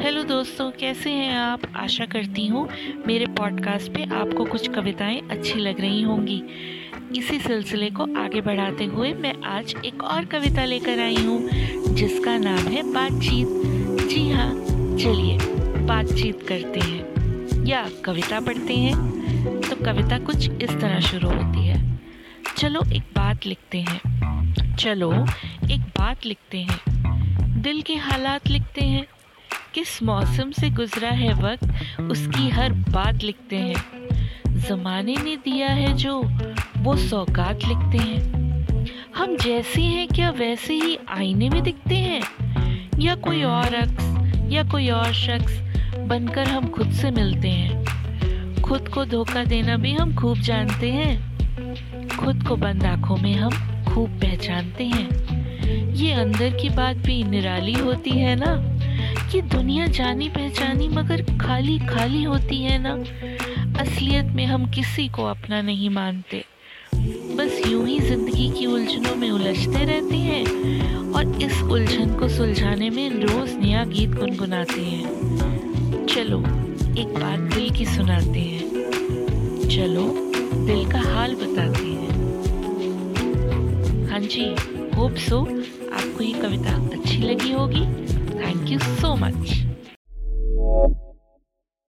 दोस्तों, कैसे हैं आप? आशा करती हूँ मेरे पॉडकास्ट पे आपको कुछ कविताएँ अच्छी लग रही होंगी। इसी सिलसिले को आगे बढ़ाते हुए मैं आज एक और कविता लेकर आई हूँ, जिसका नाम है बातचीत। जी हाँ चलिए बातचीत करते हैं। या कविता पढ़ते हैं। तो कविता कुछ इस तरह शुरू होती है। चलो एक बात लिखते हैं। चलो एक बात लिखते हैं। दिल के हालात लिखते हैं। किस मौसम से गुजरा है वक्त, उसकी हर बात लिखते हैं। ज़माने ने दिया है जो, वो सौगात लिखते हैं। हम जैसे हैं क्या वैसे ही आईने में दिखते हैं? या कोई और अक्स, या कोई और शख्स बनकर हम खुद से मिलते हैं। खुद को धोखा देना भी हम खूब जानते हैं। खुद को बंद आँखों में हम खूब पहचानते हैं। ये अंदर की बात भी निराली होती है ना? कि दुनिया जानी पहचानी मगर खाली खाली होती है ना। असलियत में हम किसी को अपना नहीं मानते। बस यूँ ही ज़िंदगी की उलझनों में उलझते रहते हैं और इस उलझन को सुलझाने में रोज नया गीत गुनगुनाते हैं। चलो, एक बात दिल की सुनाते हैं। चलो, दिल का हाल बताते हैं। हाँ जी, होप सो आपको ये कविता अच्छी लगी होगी। Thank you so much.